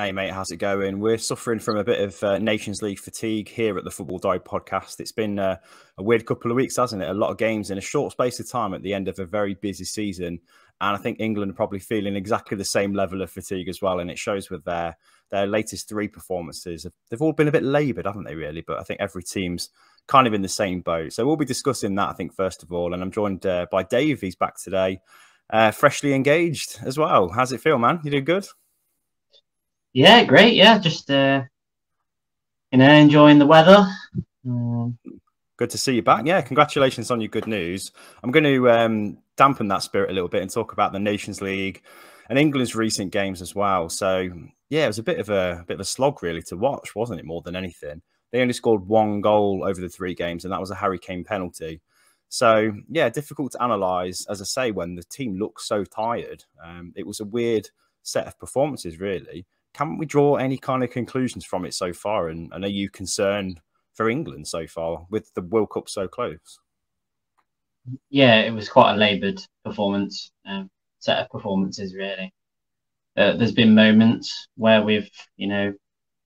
Hey mate, how's it going? We're suffering from a bit of uh, Nations League fatigue here at the Football Dive podcast. It's been uh, a weird couple of weeks, hasn't it? A lot of games in a short space of time at the end of a very busy season, and I think England are probably feeling exactly the same level of fatigue as well. And it shows with their their latest three performances. They've all been a bit laboured, haven't they? Really, but I think every team's kind of in the same boat. So we'll be discussing that, I think, first of all. And I'm joined uh, by Dave. He's back today, uh, freshly engaged as well. How's it feel, man? You doing good? Yeah, great. Yeah, just uh, you know, enjoying the weather. Um, good to see you back. Yeah, congratulations on your good news. I'm going to um, dampen that spirit a little bit and talk about the Nations League and England's recent games as well. So yeah, it was a bit of a, a bit of a slog really to watch, wasn't it? More than anything, they only scored one goal over the three games, and that was a Harry Kane penalty. So yeah, difficult to analyze, as I say, when the team looks so tired. Um, it was a weird set of performances, really can we draw any kind of conclusions from it so far? And, and are you concerned for England so far with the World Cup so close? Yeah, it was quite a laboured performance, um, set of performances, really. Uh, there's been moments where we've, you know,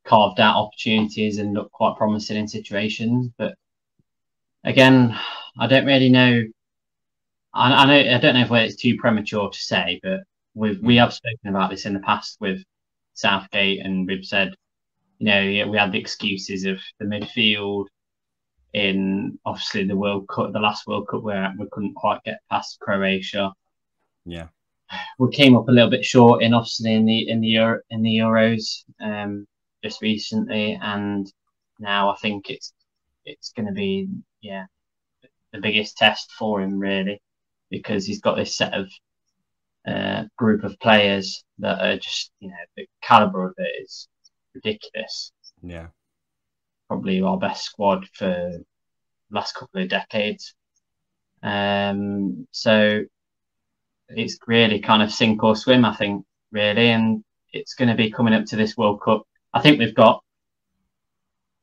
carved out opportunities and looked quite promising in situations, but again, I don't really know. I, I know I don't know if it's too premature to say, but we've we have spoken about this in the past with Southgate, and we've said, you know, we had the excuses of the midfield in obviously the World Cup, the last World Cup where we couldn't quite get past Croatia. Yeah, we came up a little bit short in obviously in the in the Euro, in the Euros um, just recently, and now I think it's it's going to be yeah the biggest test for him really because he's got this set of uh, group of players that are just, you know, the caliber of it is ridiculous. Yeah. Probably our best squad for the last couple of decades. Um, so it's really kind of sink or swim, I think, really. And it's going to be coming up to this World Cup. I think we've got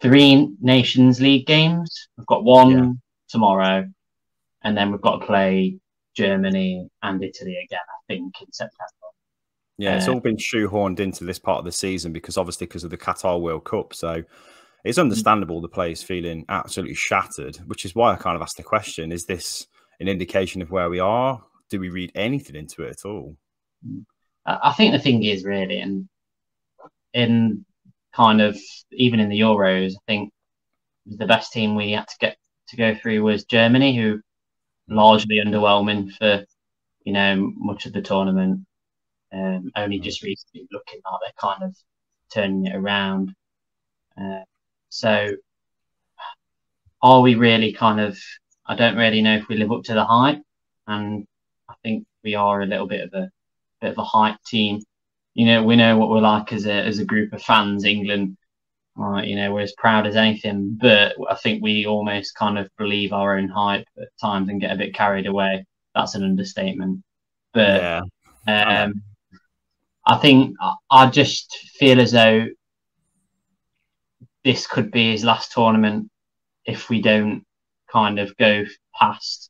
three Nations League games. We've got one yeah. tomorrow, and then we've got to play Germany and Italy again, I think, in September. Yeah, it's uh, all been shoehorned into this part of the season because obviously because of the Qatar World Cup. So it's mm. understandable the players feeling absolutely shattered, which is why I kind of asked the question: Is this an indication of where we are? Do we read anything into it at all? I think the thing is really, and in kind of even in the Euros, I think the best team we had to get to go through was Germany, who largely underwhelming for you know much of the tournament. Um, only mm. just recently looking like they're kind of turning it around. Uh, so, are we really kind of? I don't really know if we live up to the hype, and I think we are a little bit of a bit of a hype team. You know, we know what we're like as a as a group of fans. England uh, you know, we're as proud as anything, but I think we almost kind of believe our own hype at times and get a bit carried away. That's an understatement. But yeah. um, I think I just feel as though this could be his last tournament if we don't kind of go past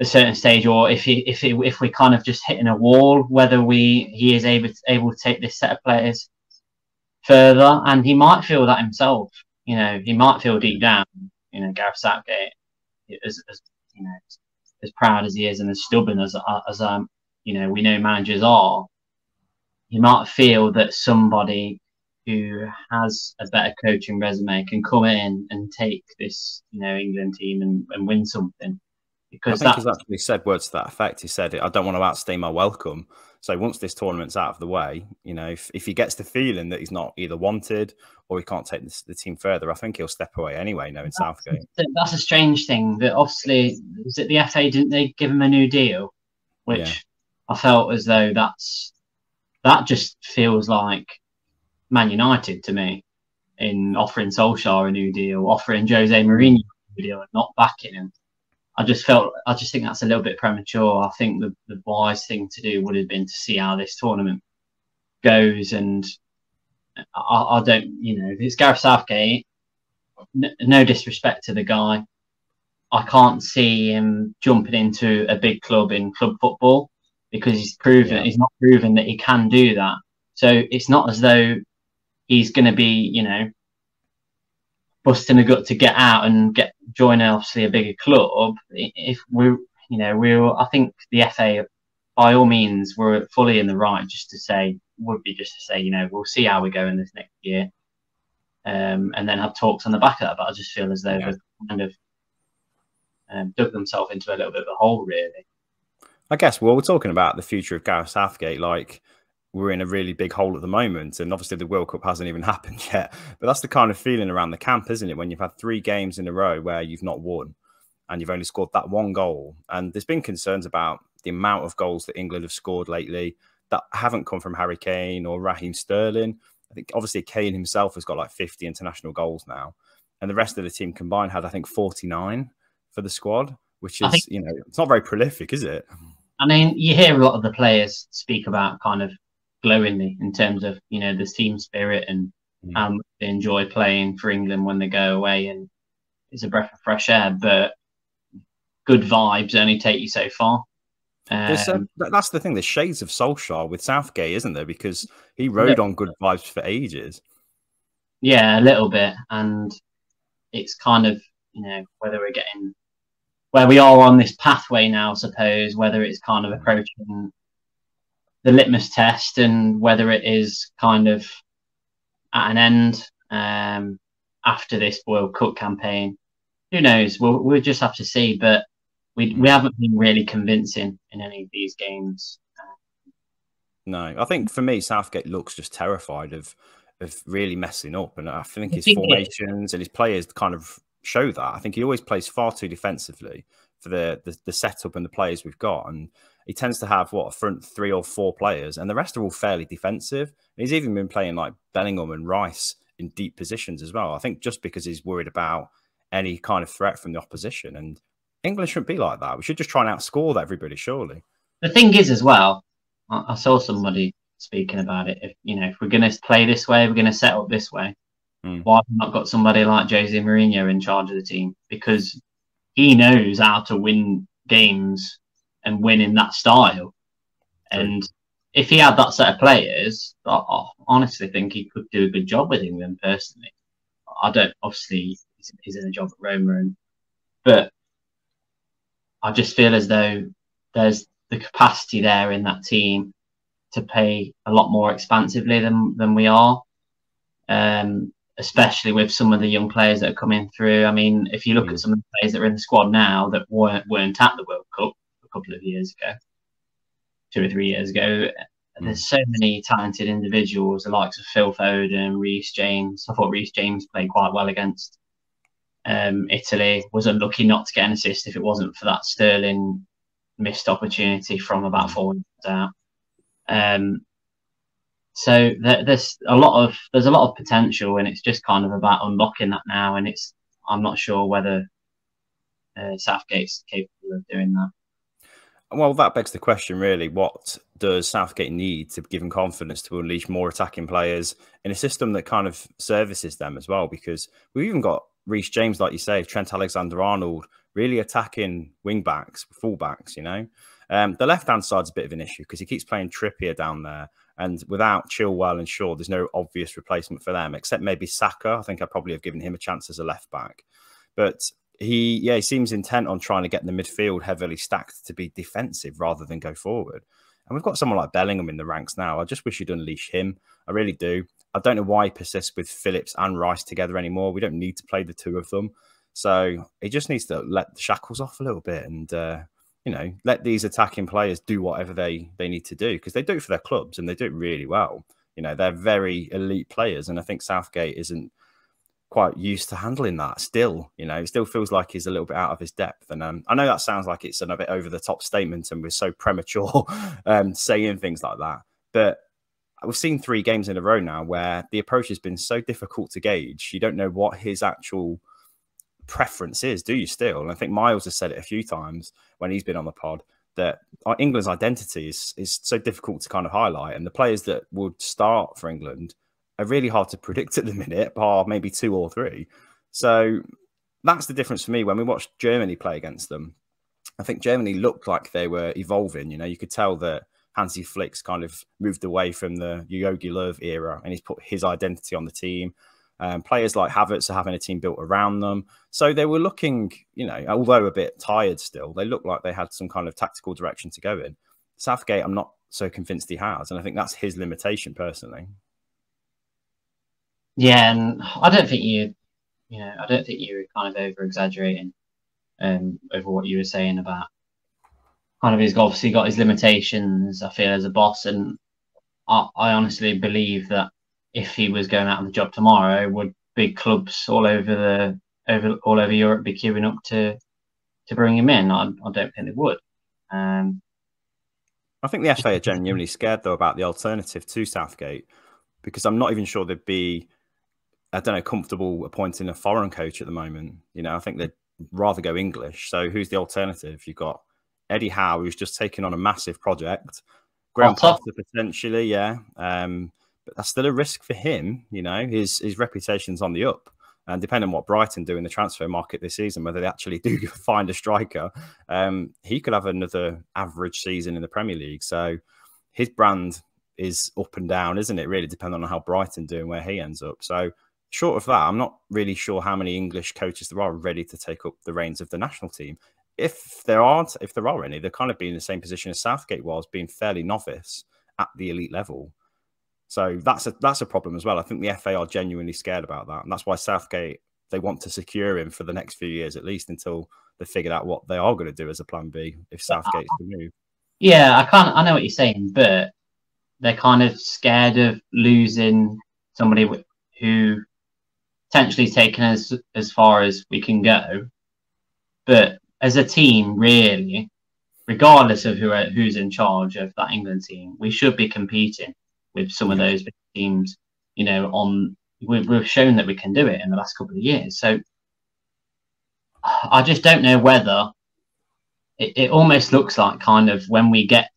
a certain stage, or if he, if he, if we kind of just hitting a wall, whether we he is able to, able to take this set of players further, and he might feel that himself. You know, he might feel deep down, you know, Gareth Southgate, as, as you know, as proud as he is and as stubborn as as um, you know, we know managers are. He might feel that somebody who has a better coaching resume can come in and take this, you know, England team and, and win something. Because I think he's actually said words to that effect. He said, "I don't want to outstay my welcome." So once this tournament's out of the way, you know, if, if he gets the feeling that he's not either wanted or he can't take the team further, I think he'll step away anyway. Knowing Southgate, that's a strange thing. But obviously, is it the FA? Didn't they give him a new deal? Which yeah. I felt as though that's that just feels like Man United to me in offering Solskjaer a new deal, offering Jose Mourinho a new deal, and not backing him. I just felt I just think that's a little bit premature. I think the, the wise thing to do would have been to see how this tournament goes, and I, I don't, you know, it's Gareth Southgate. No, no disrespect to the guy, I can't see him jumping into a big club in club football because he's proven yeah. he's not proven that he can do that. So it's not as though he's going to be, you know, busting a gut to get out and get join obviously a bigger club. If we're, you know, we're, I think the FA, by all means, we're fully in the right just to say, would be just to say, you know, we'll see how we go in this next year. Um, and then have talks on the back of that. But I just feel as though yeah. they've kind of um, dug themselves into a little bit of a hole, really. I guess, well, we're talking about the future of Gareth Southgate. Like, we're in a really big hole at the moment. And obviously, the World Cup hasn't even happened yet. But that's the kind of feeling around the camp, isn't it? When you've had three games in a row where you've not won and you've only scored that one goal. And there's been concerns about the amount of goals that England have scored lately that haven't come from Harry Kane or Raheem Sterling. I think obviously Kane himself has got like 50 international goals now. And the rest of the team combined had, I think, 49 for the squad, which is, think, you know, it's not very prolific, is it? I mean, you hear a lot of the players speak about kind of glowingly in terms of you know the team spirit and mm. how much they enjoy playing for England when they go away, and it's a breath of fresh air. But good vibes only take you so far. Um, that's the thing. There's shades of Solskjaer with Southgate, isn't there? Because he rode on good vibes for ages. Yeah, a little bit, and it's kind of you know whether we're getting where we are on this pathway now, I suppose, whether it's kind of approaching the litmus test and whether it is kind of at an end um, after this World Cup campaign. Who knows? We'll, we'll just have to see. But we, we haven't been really convincing in any of these games. No, I think for me, Southgate looks just terrified of of really messing up, and I think his formations and his players kind of show that. I think he always plays far too defensively for the, the, the setup and the players we've got, and he tends to have what a front three or four players, and the rest are all fairly defensive. He's even been playing like Bellingham and Rice in deep positions as well. I think just because he's worried about any kind of threat from the opposition, and England shouldn't be like that. We should just try and outscore everybody, surely. The thing is, as well, I saw somebody speaking about it. If you know, if we're going to play this way, we're going to set up this way. Mm. Why have we not got somebody like Jose Mourinho in charge of the team? Because he knows how to win games and win in that style. And if he had that set of players, I, honestly think he could do a good job with England personally. I don't, obviously, he's, he's in a job at Roma, and, but I just feel as though there's the capacity there in that team to pay a lot more expansively than, than we are. Um, especially with some of the young players that are coming through. I mean, if you look mm. at some of the players that are in the squad now that weren't weren't at the World Cup couple of years ago, two or three years ago, mm. there's so many talented individuals, the likes of Phil Foden, Reece James. I thought Reece James played quite well against um, Italy. Was unlucky not to get an assist if it wasn't for that Sterling missed opportunity from about mm. four minutes out. Um, so there's a lot of there's a lot of potential, and it's just kind of about unlocking that now. And it's I'm not sure whether uh, Southgate's capable of doing that. Well, that begs the question, really. What does Southgate need to give him confidence to unleash more attacking players in a system that kind of services them as well? Because we've even got Reece James, like you say, Trent Alexander Arnold, really attacking wing backs, full backs, you know. Um, the left hand side's a bit of an issue because he keeps playing Trippier down there. And without Chilwell and Shaw, there's no obvious replacement for them, except maybe Saka. I think I probably have given him a chance as a left back. But he, yeah, he seems intent on trying to get the midfield heavily stacked to be defensive rather than go forward. And we've got someone like Bellingham in the ranks now. I just wish you'd unleash him. I really do. I don't know why he persists with Phillips and Rice together anymore. We don't need to play the two of them. So he just needs to let the shackles off a little bit and uh, you know, let these attacking players do whatever they they need to do because they do it for their clubs and they do it really well. You know, they're very elite players, and I think Southgate isn't quite used to handling that. Still, you know, it still feels like he's a little bit out of his depth. And um, I know that sounds like it's a bit over the top statement, and we're so premature um, saying things like that, but. We've seen three games in a row now where the approach has been so difficult to gauge. You don't know what his actual preference is, do you still? And I think Miles has said it a few times when he's been on the pod that England's identity is, is so difficult to kind of highlight. And the players that would start for England are really hard to predict at the minute, bar maybe two or three. So that's the difference for me when we watched Germany play against them. I think Germany looked like they were evolving. You know, you could tell that Hansi Flick's kind of moved away from the Jogi Löw era and he's put his identity on the team. Um, players like Havertz are having a team built around them. So they were looking, you know, although a bit tired still, they looked like they had some kind of tactical direction to go in. Southgate, I'm not so convinced he has. And I think that's his limitation personally. Yeah, and I don't think you, you know, I don't think you were kind of over exaggerating um, over what you were saying about kind of he's obviously got his limitations. I feel as a boss, and I, I honestly believe that if he was going out of the job tomorrow, would big clubs all over the over all over Europe be queuing up to to bring him in? I, I don't think they would. Um, I think the FA are genuinely scared though about the alternative to Southgate because I'm not even sure they'd be, I don't know, comfortable appointing a foreign coach at the moment. You know, I think they'd rather go English. So who's the alternative? You've got Eddie Howe, who's just taken on a massive project. Graham Potter potentially, yeah. Um, but that's still a risk for him. You know, his his reputation's on the up. And depending on what Brighton do in the transfer market this season, whether they actually do find a striker, um, he could have another average season in the Premier League. So his brand is up and down, isn't it? Really, depending on how Brighton do and where he ends up. So short of that, I'm not really sure how many English coaches there are ready to take up the reins of the national team. If there aren't, if there are any, they're kind of being in the same position as Southgate was, being fairly novice at the elite level. So that's a that's a problem as well. I think the FA are genuinely scared about that, and that's why Southgate they want to secure him for the next few years at least until they figured out what they are going to do as a plan B if Southgate's to move. Yeah, I can't. I know what you're saying, but they're kind of scared of losing somebody who potentially taken us as far as we can go. But as a team, really, regardless of who who's in charge of that England team, we should be competing with some of those teams. You know, on we, we've shown that we can do it in the last couple of years. So I just don't know whether it, it almost looks like kind of when we get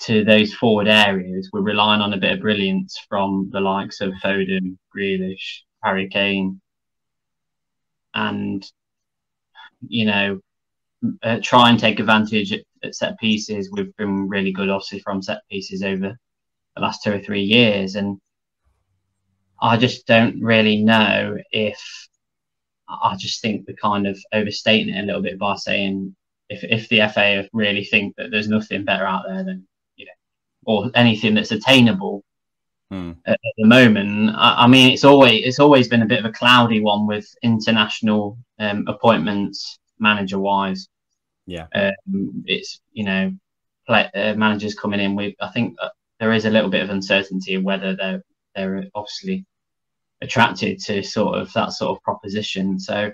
to those forward areas, we're relying on a bit of brilliance from the likes of Foden, Grealish, Harry Kane, and you know, uh, try and take advantage at, at, set pieces. We've been really good, obviously, from set pieces over the last two or three years. And I just don't really know if I just think we're kind of overstating it a little bit by saying if, if the FA really think that there's nothing better out there than, you know, or anything that's attainable hmm. at, at, the moment. I, I, mean, it's always it's always been a bit of a cloudy one with international um, appointments, manager wise. Yeah, um, it's you know, play, uh, managers coming in with. I think uh, there is a little bit of uncertainty of whether they're they're obviously attracted to sort of that sort of proposition. So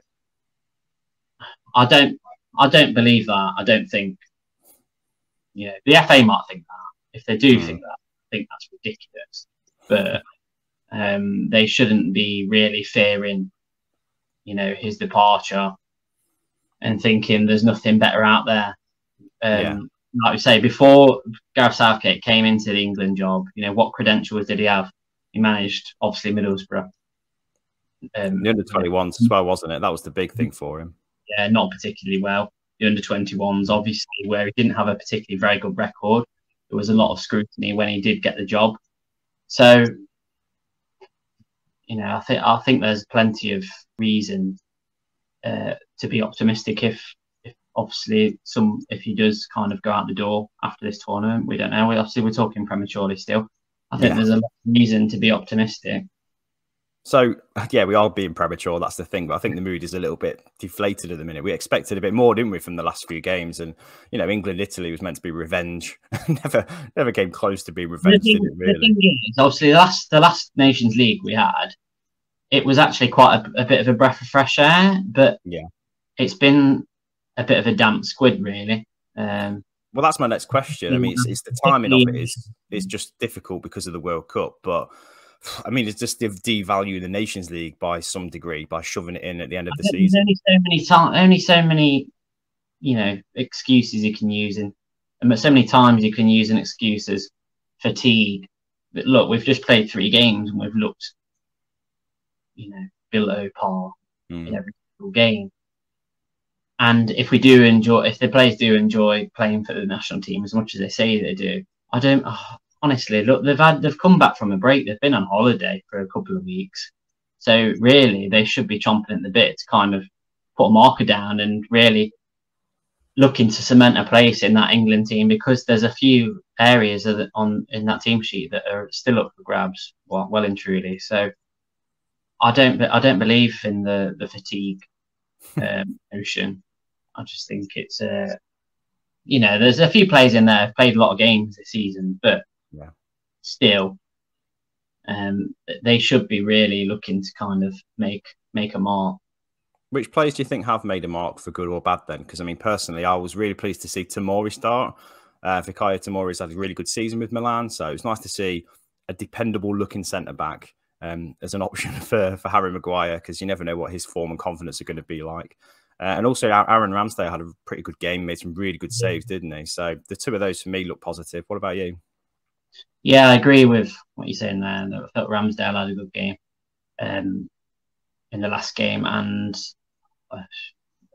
I don't I don't believe that. I don't think you know the FA might think that. If they do mm. think that, I think that's ridiculous. But um, they shouldn't be really fearing, you know, his departure and thinking there's nothing better out there. Um, yeah like we say, before Gareth Southgate came into the England job, you know, what credentials did he have? He managed, obviously, Middlesbrough. Um, the under 21s as well, wasn't it? That was the big thing for him. Yeah, not particularly well. The under 21s, obviously, where he didn't have a particularly very good record. There was a lot of scrutiny when he did get the job. So, you know, I think I think there's plenty of reason uh, to be optimistic if obviously some if he does kind of go out the door after this tournament, we don't know. We obviously we're talking prematurely still. I think yeah. there's a reason to be optimistic. So yeah, we are being premature. That's the thing. But I think the mood is a little bit deflated at the minute. We expected a bit more, didn't we, from the last few games? And you know, England, Italy was meant to be revenge. never, never came close to being revenge. The thing, it, really? the thing is, obviously, the last the last Nations League we had, it was actually quite a, a bit of a breath of fresh air. But yeah, it's been a bit of a damp squid, really. Um, well, that's my next question. I mean, it's, it's the timing of it is is just difficult because of the World Cup, but I mean, it's just devaluing the Nations League by some degree by shoving it in at the end of the season. only so many times, only so many, you know, excuses you can use, and so many times you can use an excuse as fatigue. But look, we've just played three games and we've looked, you know, below par mm. in every single game. And if we do enjoy, if the players do enjoy playing for the national team as much as they say they do, I don't oh, honestly look. They've had they've come back from a break. They've been on holiday for a couple of weeks, so really they should be chomping at the bit to kind of put a marker down and really looking to cement a place in that England team because there's a few areas the, on in that team sheet that are still up for grabs, well, well and truly. So I don't I don't believe in the the fatigue um, notion. I just think it's a uh, you know there's a few players in there have played a lot of games this season, but yeah. still, um, they should be really looking to kind of make make a mark. Which players do you think have made a mark for good or bad then? Because I mean, personally, I was really pleased to see Tomori start. Uh, Fikayo Tomori's had a really good season with Milan, so it's nice to see a dependable looking centre back um, as an option for, for Harry Maguire because you never know what his form and confidence are going to be like. Uh, and also, Aaron Ramsdale had a pretty good game, made some really good saves, didn't he? So the two of those for me look positive. What about you? Yeah, I agree with what you're saying there. I thought Ramsdale had a good game um, in the last game, and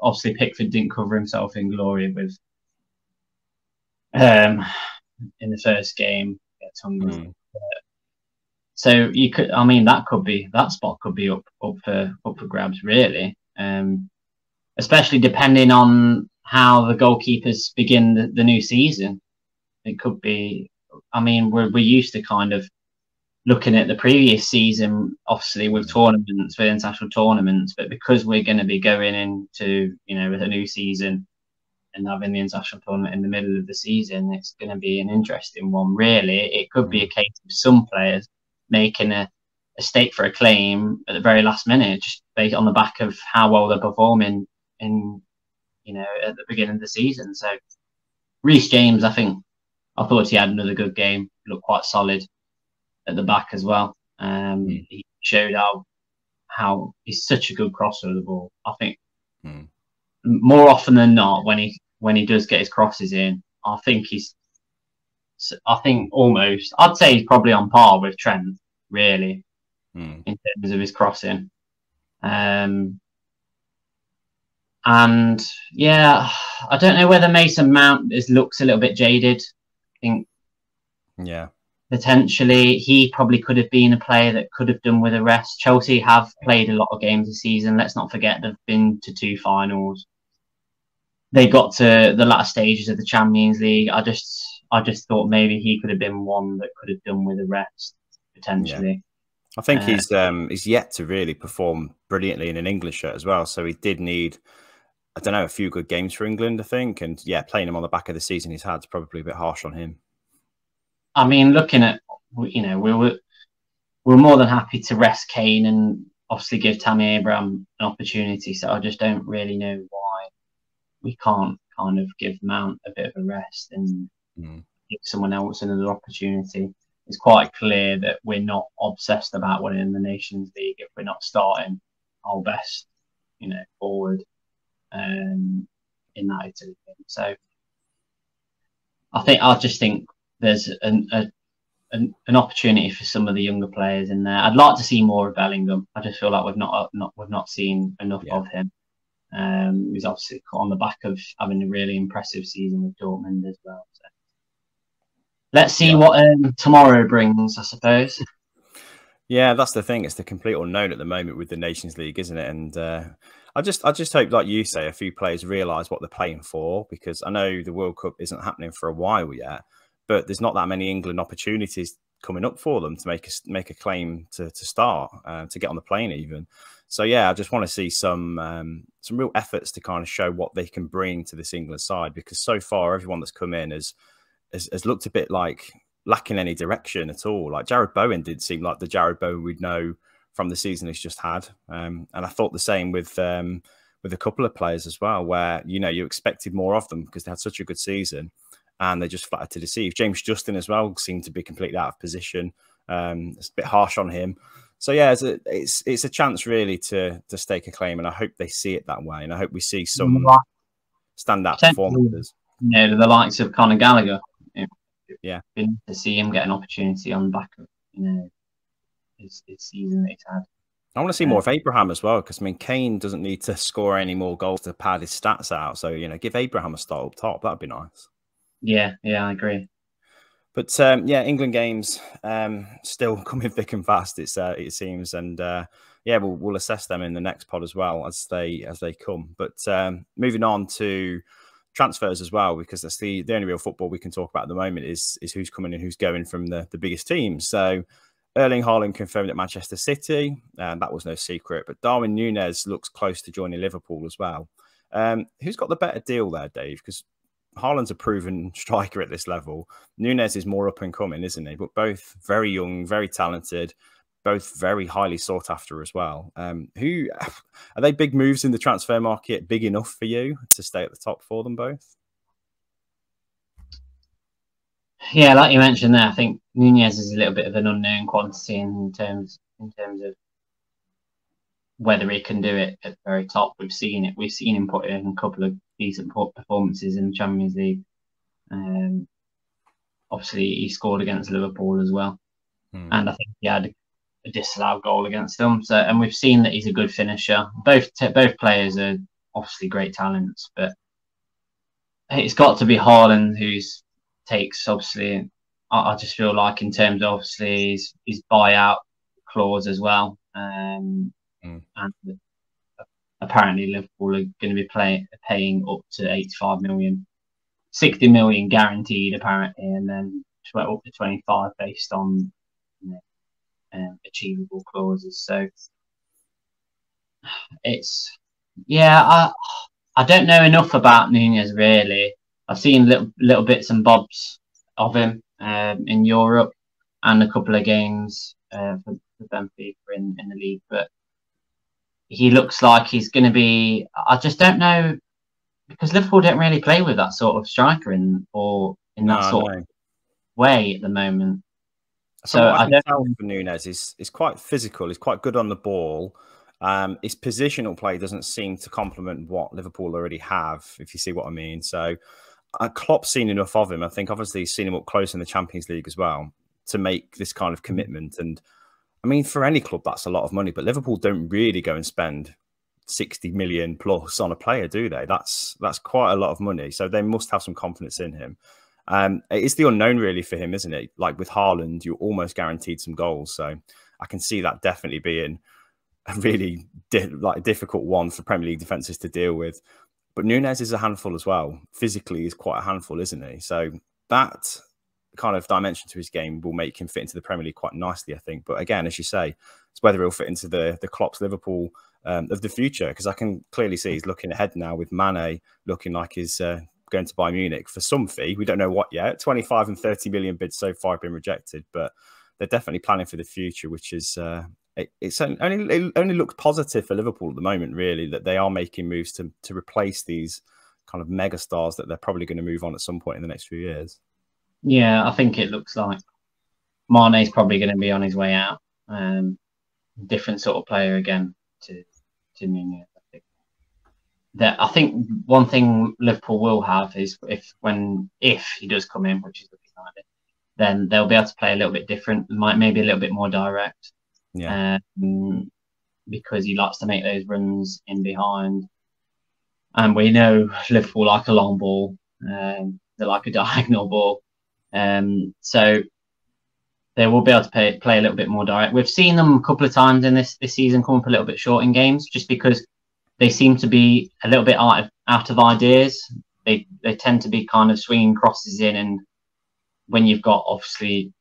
obviously Pickford didn't cover himself in glory with um in the first game. Mm. So you could, I mean, that could be that spot could be up up for up for grabs, really. Um, especially depending on how the goalkeepers begin the, the new season. It could be. I mean, we're we're used to kind of looking at the previous season, obviously with mm. tournaments, with international tournaments, but because we're going to be going into, you know, with a new season and having the international tournament in the middle of the season, it's going to be an interesting one, really. It could be mm. a case of some players making a, a stake for a claim at the very last minute, just based on the back of how well they're performing in, you know, at the beginning of the season. So, Reece James, I think, I thought he had another good game, looked quite solid at the back as well. Um, mm. He showed how how he's such a good crosser of the ball. I think mm. more often than not, when he when he does get his crosses in, I think he's I think almost I'd say he's probably on par with Trent, really, mm. in terms of his crossing. Um, and yeah, I don't know whether Mason Mount is looks a little bit jaded. I think yeah, potentially he probably could have been a player that could have done with a rest. Chelsea have played a lot of games this season. Let's not forget they've been to two finals. They got to the latter stages of the Champions League. I just I just thought maybe he could have been one that could have done with a rest potentially. Yeah. I think uh, he's um he's yet to really perform brilliantly in an English shirt as well. So he did need I don't know, a few good games for England, I think. And yeah, playing him on the back of the season he's had is probably a bit harsh on him. I mean, looking at you know we were we are more than happy to rest Kane and obviously give Tammy Abraham an opportunity. So I just don't really know why we can't kind of give Mount a bit of a rest and mm. give someone else another opportunity. It's quite clear that we're not obsessed about winning the Nations League if we're not starting our best, you know, forward um, in that Italy game. So I think I just think there's an, a, an, an opportunity for some of the younger players in there. I'd like to see more of Bellingham. I just feel like we've not not we've not seen enough yeah. of him. Um, he's obviously on the back of having a really impressive season with Dortmund as well. So. Let's see yeah. what um, tomorrow brings, I suppose. Yeah, that's the thing. It's the complete unknown at the moment with the Nations League, isn't it? And uh, I just, I just hope, like you say, a few players realise what they're playing for because I know the World Cup isn't happening for a while yet but there's not that many England opportunities coming up for them to make a make a claim to to start uh, to get on the plane even. So yeah, I just want to see some um, some real efforts to kind of show what they can bring to this England side because so far everyone that's come in has has, has looked a bit like lacking any direction at all. Like Jarrod Bowen did seem like the Jarrod Bowen we'd know from the season he's just had, um, and I thought the same with. Um, with a couple of players as well, where you know you expected more of them because they had such a good season, and they just flattered to deceive. James Justin as well seemed to be completely out of position. Um, it's a bit harsh on him. So yeah, it's a, it's, it's a chance really to to stake a claim, and I hope they see it that way, and I hope we see some standout performances. You know, the likes of Conor Gallagher. Yeah, to see him get an opportunity on the back of you know his, his season that he's had. I want to see more of Abraham as well because I mean Kane doesn't need to score any more goals to pad his stats out. So you know, give Abraham a start up top. That'd be nice. Yeah, yeah, I agree. But um, yeah, England games um, still coming thick and fast. It's uh, it seems, and uh, yeah, we'll, we'll assess them in the next pod as well as they as they come. But um, moving on to transfers as well, because that's the the only real football we can talk about at the moment is is who's coming and who's going from the the biggest teams. So Erling Haaland confirmed at Manchester City, and that was no secret. But Darwin Nunez looks close to joining Liverpool as well. Um, who's got the better deal there, Dave? Because Haaland's a proven striker at this level. Nunez is more up and coming, isn't he? But both very young, very talented, both very highly sought after as well. Um, who are they? Big moves in the transfer market, big enough for you to stay at the top for them both? Yeah, like you mentioned there, I think Nunez is a little bit of an unknown quantity in terms in terms of whether he can do it at the very top. We've seen it. We've seen him put in a couple of decent performances in the Champions League. Um, obviously, he scored against Liverpool as well, hmm. and I think he had a disallowed goal against them. So, and we've seen that he's a good finisher. Both both players are obviously great talents, but it's got to be Haaland who's takes obviously. I, I just feel like in terms of obviously his, his buyout clause as well, um, mm. and apparently Liverpool are going to be play, paying up to 85 million, 60 million guaranteed apparently, and then up to 25 based on um, achievable clauses. So it's yeah, I I don't know enough about Nunez really. I've seen little little bits and bobs of him um, in Europe and a couple of games uh, for, for Benfica in, in the league, but he looks like he's going to be. I just don't know because Liverpool don't really play with that sort of striker in or in that no, sort of way at the moment. So, I, I don't tell for Nunez is is quite physical. He's quite good on the ball. Um, his positional play doesn't seem to complement what Liverpool already have, if you see what I mean. So, uh, Klopp's seen enough of him. I think obviously he's seen him up close in the Champions League as well to make this kind of commitment. And I mean, for any club, that's a lot of money. But Liverpool don't really go and spend 60 million plus on a player, do they? That's that's quite a lot of money. So they must have some confidence in him. Um, it's the unknown really for him, isn't it? Like with Haaland, you're almost guaranteed some goals. So I can see that definitely being a really di- like difficult one for Premier League defenses to deal with. But Nunez is a handful as well. Physically, is quite a handful, isn't he? So that kind of dimension to his game will make him fit into the Premier League quite nicely, I think. But again, as you say, it's whether he'll fit into the the Klopp's Liverpool um, of the future because I can clearly see he's looking ahead now with Mane looking like he's uh, going to Bayern Munich for some fee. We don't know what yet. 25 and 30 million bids so far have been rejected, but they're definitely planning for the future, which is uh, it, it's only it only looks positive for Liverpool at the moment, really, that they are making moves to to replace these kind of mega stars that they're probably going to move on at some point in the next few years. Yeah, I think it looks like Mane's probably going to be on his way out. Um, different sort of player again to to Nunez that I think one thing Liverpool will have is if when if he does come in, which is looking like it, then they'll be able to play a little bit different, might maybe a little bit more direct. Yeah. Um, because he likes to make those runs in behind. And we know Liverpool like a long ball. Um, they like a diagonal ball. Um, so they will be able to play, play a little bit more direct. We've seen them a couple of times in this this season come up a little bit short in games, just because they seem to be a little bit out of, out of ideas. They they tend to be kind of swinging crosses in, and when you've got obviously,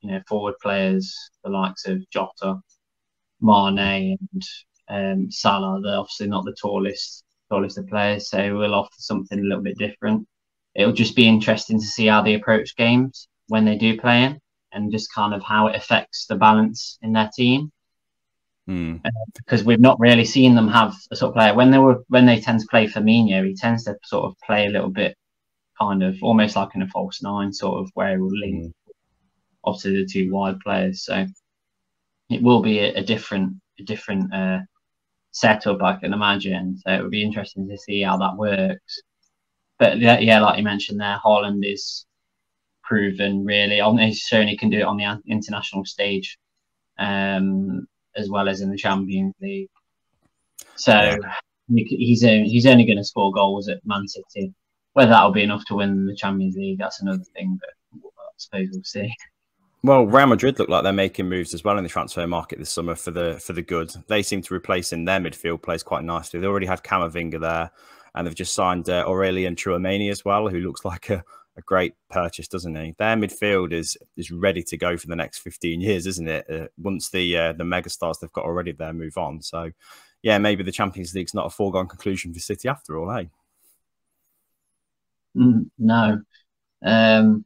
you know, forward players the likes of Jota, Mane, and um, Salah, they're obviously not the tallest tallest of players, so we'll offer something a little bit different. It'll just be interesting to see how they approach games when they do play in, and just kind of how it affects the balance in their team. Mm. Uh, because we've not really seen them have a sort of player when they were when they tend to play Firmino, he tends to sort of play a little bit kind of almost like in a false nine, sort of where he will link mm. obviously the two wide players. So it will be a, a different a different uh, setup, I can imagine. So it would be interesting to see how that works. But yeah, yeah like you mentioned there, Haaland is proven really. He certainly can do it on the international stage. Um, as well as in the Champions League. So he's only, he's only going to score goals at Man City. Whether that'll be enough to win the Champions League, that's another thing. But I suppose we'll see. Well, Real Madrid look like they're making moves as well in the transfer market this summer for the for the good. They seem to replace in their midfield plays quite nicely. They already had Camavinga there, and they've just signed uh, Aurelien Tchouameni as well, who looks like a, a great purchase, doesn't he? Their midfield is is ready to go for the next fifteen years, isn't it? Uh, once the uh, the megastars they've got already there move on, so yeah, maybe the Champions League's not a foregone conclusion for City after all, hey? Mm, no. Um,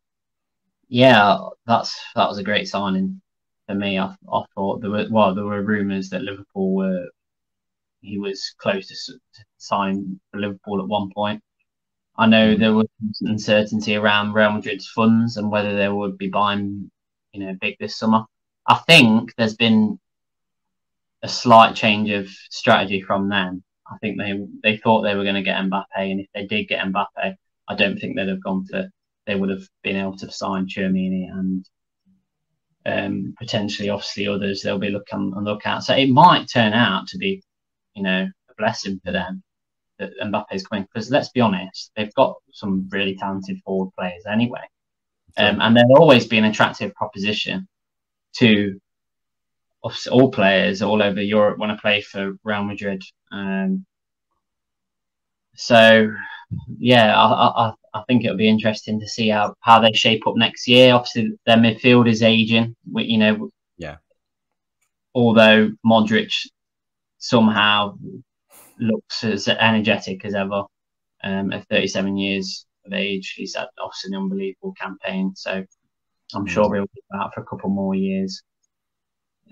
yeah, that's that was a great signing for me. I, I thought there were well, there were rumours that Liverpool were he was close to, to sign for Liverpool at one point. I know mm. there was uncertainty around Real Madrid's funds and whether they would be buying, you know, big this summer. I think there's been a slight change of strategy from them. I think they they thought they were going to get Mbappe, and if they did get Mbappe, I don't think they'd have gone for. They would have been able to sign Tchouameni and um, potentially, obviously, others they'll be looking on the lookout. So it might turn out to be, you know, a blessing for them that Mbappe's coming. Because let's be honest, they've got some really talented forward players anyway, um, and they'll always be an attractive proposition to all players all over Europe want to play for Real Madrid. Um, so, yeah, I, I, I think it'll be interesting to see how, how they shape up next year. Obviously, their midfield is aging. You know, yeah. Although Modric somehow looks as energetic as ever um, at 37 years of age, he's had obviously an unbelievable campaign. So I'm mm. sure he'll be out for a couple more years.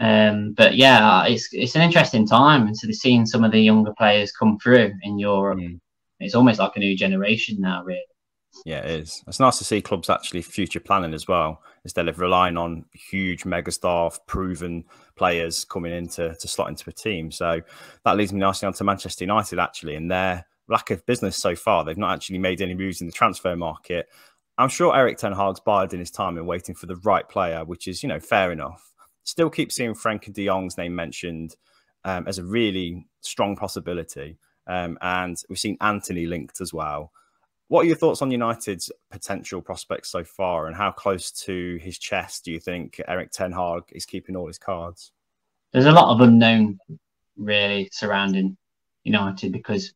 Um, but yeah, it's it's an interesting time, and so they're seeing some of the younger players come through in Europe. Mm. It's almost like a new generation now, really. Yeah, it is. It's nice to see clubs actually future planning as well, instead of relying on huge megastar proven players coming in to, to slot into a team. So that leads me nicely on to Manchester United, actually, and their lack of business so far. They've not actually made any moves in the transfer market. I'm sure Erik Ten Hag's bided his time and waiting for the right player, which is, you know, fair enough still keep seeing Frenkie de Jong's name mentioned um, as a really strong possibility. Um, and we've seen Antony linked as well. What are your thoughts on United's potential prospects so far, and how close to his chest do you think Erik Ten Hag is keeping all his cards? There's a lot of unknown, really, surrounding United because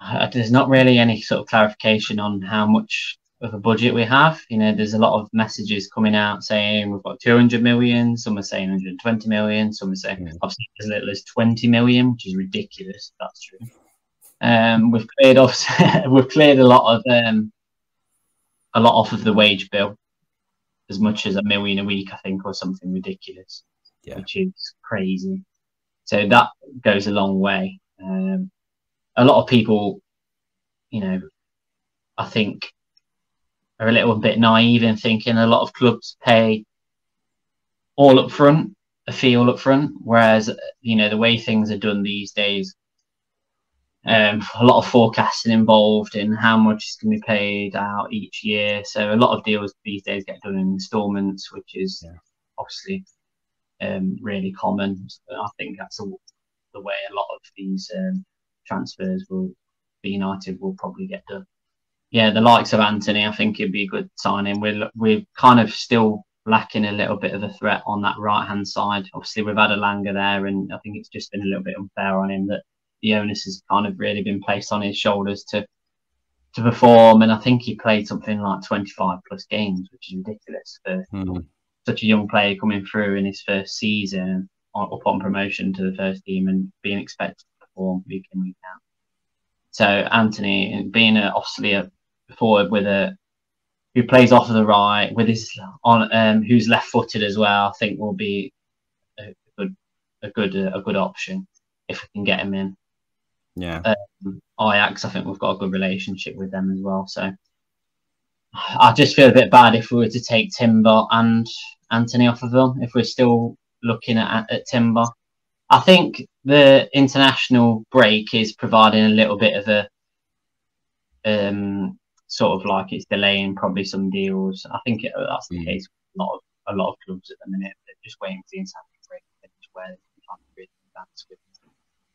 uh, there's not really any sort of clarification on how much of a budget we have. You know, there's a lot of messages coming out saying we've got 200 million. Some are saying 120 million. Some are saying. I've seen as little as 20 million, which is ridiculous. that's true. Um, we've cleared off. we've cleared a lot of um, a lot off of the wage bill, as much as a million a week, I think, or something ridiculous, yeah. which is crazy. So that goes a long way. Um, a lot of people, you know, I think are a little bit naive in thinking a lot of clubs pay all up front, a fee all up front, whereas you know the way things are done these days, um, a lot of forecasting involved in how much is going to be paid out each year. So a lot of deals these days get done in instalments, which is yeah. obviously um, really common. So I think that's a, the way a lot of these um, transfers will be United will probably get done yeah, the likes of Antony, I think it'd be a good signing. We're we're kind of still lacking a little bit of a threat on that right hand side. Obviously, we've had Elanga there, and I think it's just been a little bit unfair on him that the onus has kind of really been placed on his shoulders to to perform. And I think he played something like 25 plus games, which is ridiculous for mm. such a young player coming through in his first season up on promotion to the first team and being expected to perform week in week out. So Antony, being a, obviously a forward with a who plays off of the right with his on um, who's left footed as well. I think will be a good a good uh, a good option if we can get him in. Yeah. Um, Ajax, I think we've got a good relationship with them as well. So I just feel a bit bad if we were to take Timber and Antony off of them. If we're still looking at, at Timber, I think the international break is providing a little bit of a um, sort of like it's delaying probably some deals. I think it, that's the mm. case with a lot of a lot of clubs at the minute. They're just waiting for the international break to where they can and advance with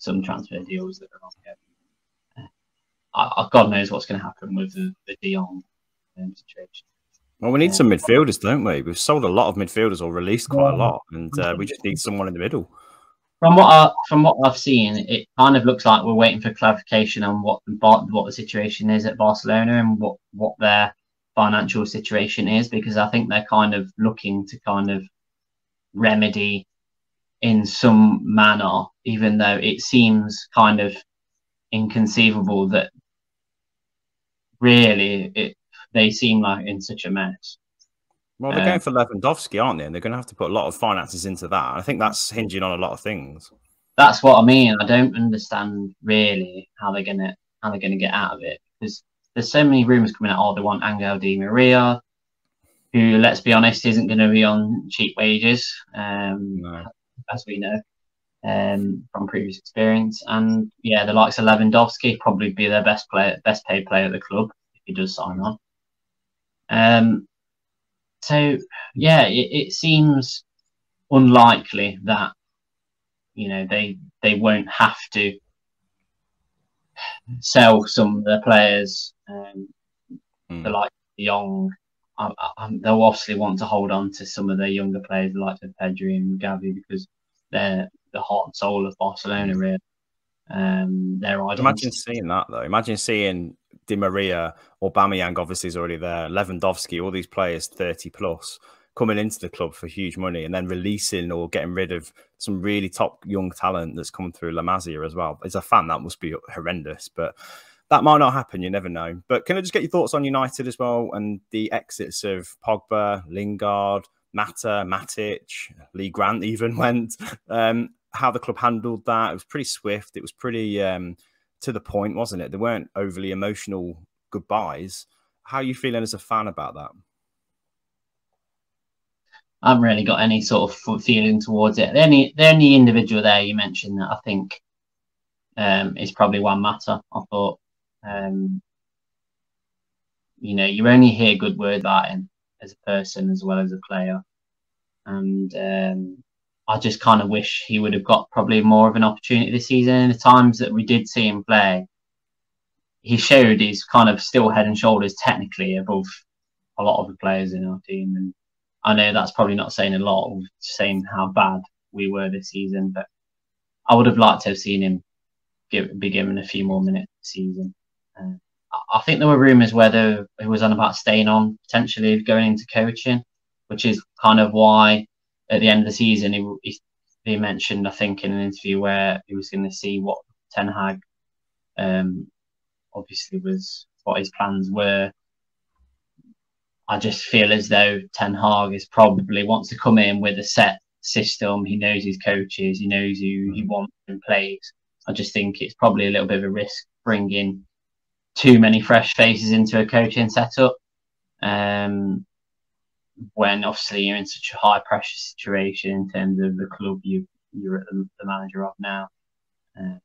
some transfer deals that are on. Uh, God knows what's going to happen with the, the De Jong um, situation. Well, we need some midfielders, don't we? We've sold a lot of midfielders or released quite a lot, and uh, we just need someone in the middle. From what I, from what I've seen, it kind of looks like we're waiting for clarification on what what the situation is at Barcelona and what what their financial situation is, because I think they're kind of looking to kind of remedy in some manner, even though it seems kind of inconceivable that really it they seem like in such a mess. Well, they're going for Lewandowski, aren't they? And they're going to have to put a lot of finances into that. I think that's hinging on a lot of things. That's what I mean. I don't understand really how they're gonna how they're gonna get out of it because there's so many rumors coming out. Oh, they want Angel Di Maria, who, let's be honest, isn't going to be on cheap wages, um, no. As we know um, from previous experience. And yeah, the likes of Lewandowski probably be their best player, best paid player at the club if he does sign on. Um, so yeah, it, it seems unlikely that you know they they won't have to sell some of their players, um, mm. the like young. I, I, they'll obviously want to hold on to some of their younger players, like Pedri and Gavi, because they're the heart and soul of Barcelona. Really, um, their Imagine seeing that though. Imagine seeing Di Maria or Aubameyang obviously is already there, Lewandowski, all these players 30 plus coming into the club for huge money and then releasing or getting rid of some really top young talent that's coming through La Masia as well. As a fan, that must be horrendous, but that might not happen. You never know. But can I just get your thoughts on United as well and the exits of Pogba, Lingard, Mata, Matic, Lee Grant even went. Um, how the club handled that. It was pretty swift. It was pretty um, to the point, wasn't it? They weren't overly emotional goodbyes. How are you feeling as a fan about that? I haven't really got any sort of feeling towards it. The only the only individual there you mentioned that I think um, is probably Juan Mata. I thought, um, you know, you only hear good words about him as a person as well as a player, and um, I just kind of wish he would have got probably more of an opportunity this season. In the times that we did see him play, he showed he's kind of still head and shoulders technically above a lot of the players in our team. And I know that's probably not saying a lot, saying how bad we were this season, but I would have liked to have seen him give, be given a few more minutes this season. Uh, I think there were rumours whether he was on about staying on, potentially going into coaching, which is kind of why at the end of the season, he, he, he mentioned, I think, in an interview where he was going to see what Ten Hag um, obviously was what his plans were. I just feel as though Ten Hag is probably wants to come in with a set system. He knows his coaches, he knows who he wants and plays. I just think it's probably a little bit of a risk bringing too many fresh faces into a coaching setup. Um, when obviously you're in such a high pressure situation in terms of the club you you're at the, the manager of now. Uh,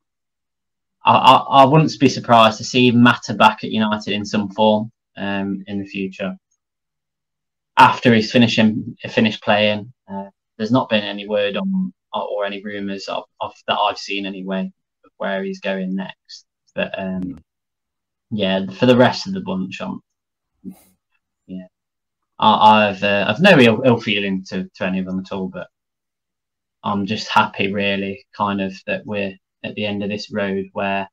I, I, I wouldn't be surprised to see Mata back at United in some form um, in the future after he's finishing finished playing. Uh, there's not been any word on or any rumours of, of, that I've seen anyway of where he's going next. But um, yeah, for the rest of the bunch, I'm yeah, I, have uh, I've no ill, Ill feeling to, to any of them at all, but I'm just happy, really, kind of that we're at the end of this road where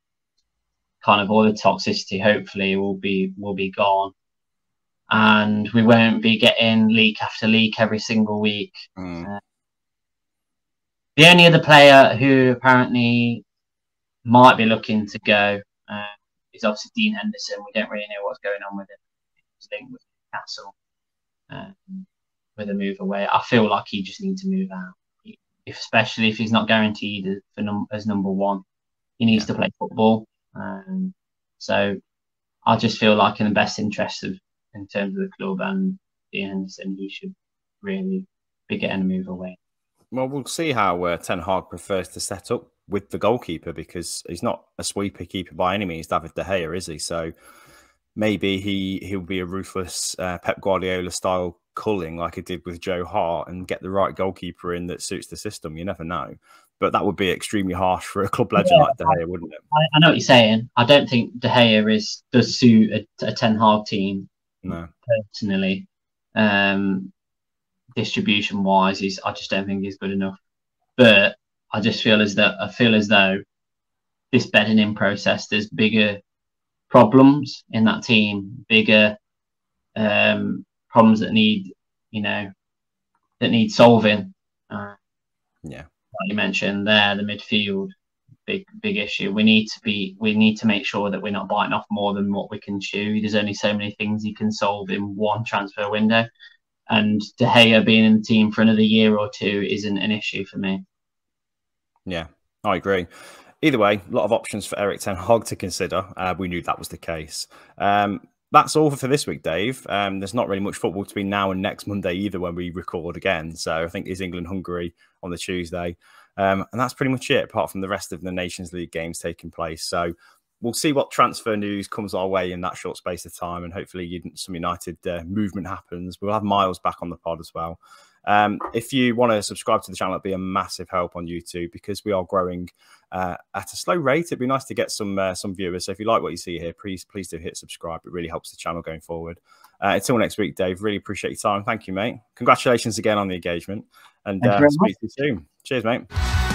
kind of all the toxicity hopefully will be will be gone, and we won't be getting leak after leak every single week. Mm. Uh, the only other player who apparently might be looking to go uh, is obviously Dean Henderson. We don't really know what's going on with him. He's linked with Castle um, with a move away. I feel like he just needs to move out, if, especially if he's not guaranteed as, for num- as number one. He needs yeah. to play football. Um, so I just feel like in the best interest of in terms of the club and Dean Henderson, he should really be getting a move away. Well, we'll see how uh, Ten Hag prefers to set up with the goalkeeper because he's not a sweeper keeper by any means, David De Gea, is he? So maybe he he'll be a ruthless uh, Pep Guardiola style culling like he did with Joe Hart and get the right goalkeeper in that suits the system. You never know, but that would be extremely harsh for a club legend yeah, like De Gea, wouldn't it? I, I, know what you're saying. I don't think De Gea is does suit a, a Ten Hag team. No, personally. um, distribution wise, he's I just don't think he's good enough. But I just feel as though I feel as though this bedding in process, there's bigger problems in that team, bigger um, problems that need, you know, that need solving. Uh, yeah, like you mentioned there, the midfield, big big issue. We need to be, we need to make sure that we're not biting off more than what we can chew. There's only so many things you can solve in one transfer window, and De Gea being in the team for another year or two isn't an issue for me. Yeah, I agree either way, a lot of options for Erik Ten Hag to consider. Uh, we knew that was the case. Um, that's all for this week, Dave. Um, there's not really much football between now and next Monday either when we record again. So I think is England Hungary on the Tuesday. Um, and that's pretty much it, apart from the rest of the Nations League games taking place. So we'll see what transfer news comes our way in that short space of time. And hopefully some United uh, movement happens. We'll have Miles back on the pod as well. Um, if you want to subscribe to the channel, it'd be a massive help on YouTube because we are growing uh, at a slow rate. It'd be nice to get some uh, some viewers. So if you like what you see here, please please do hit subscribe. It really helps the channel going forward. Uh, until next week, Dave. Really appreciate your time. Thank you, mate. Congratulations again on the engagement, and uh, speak to you soon. Cheers, mate.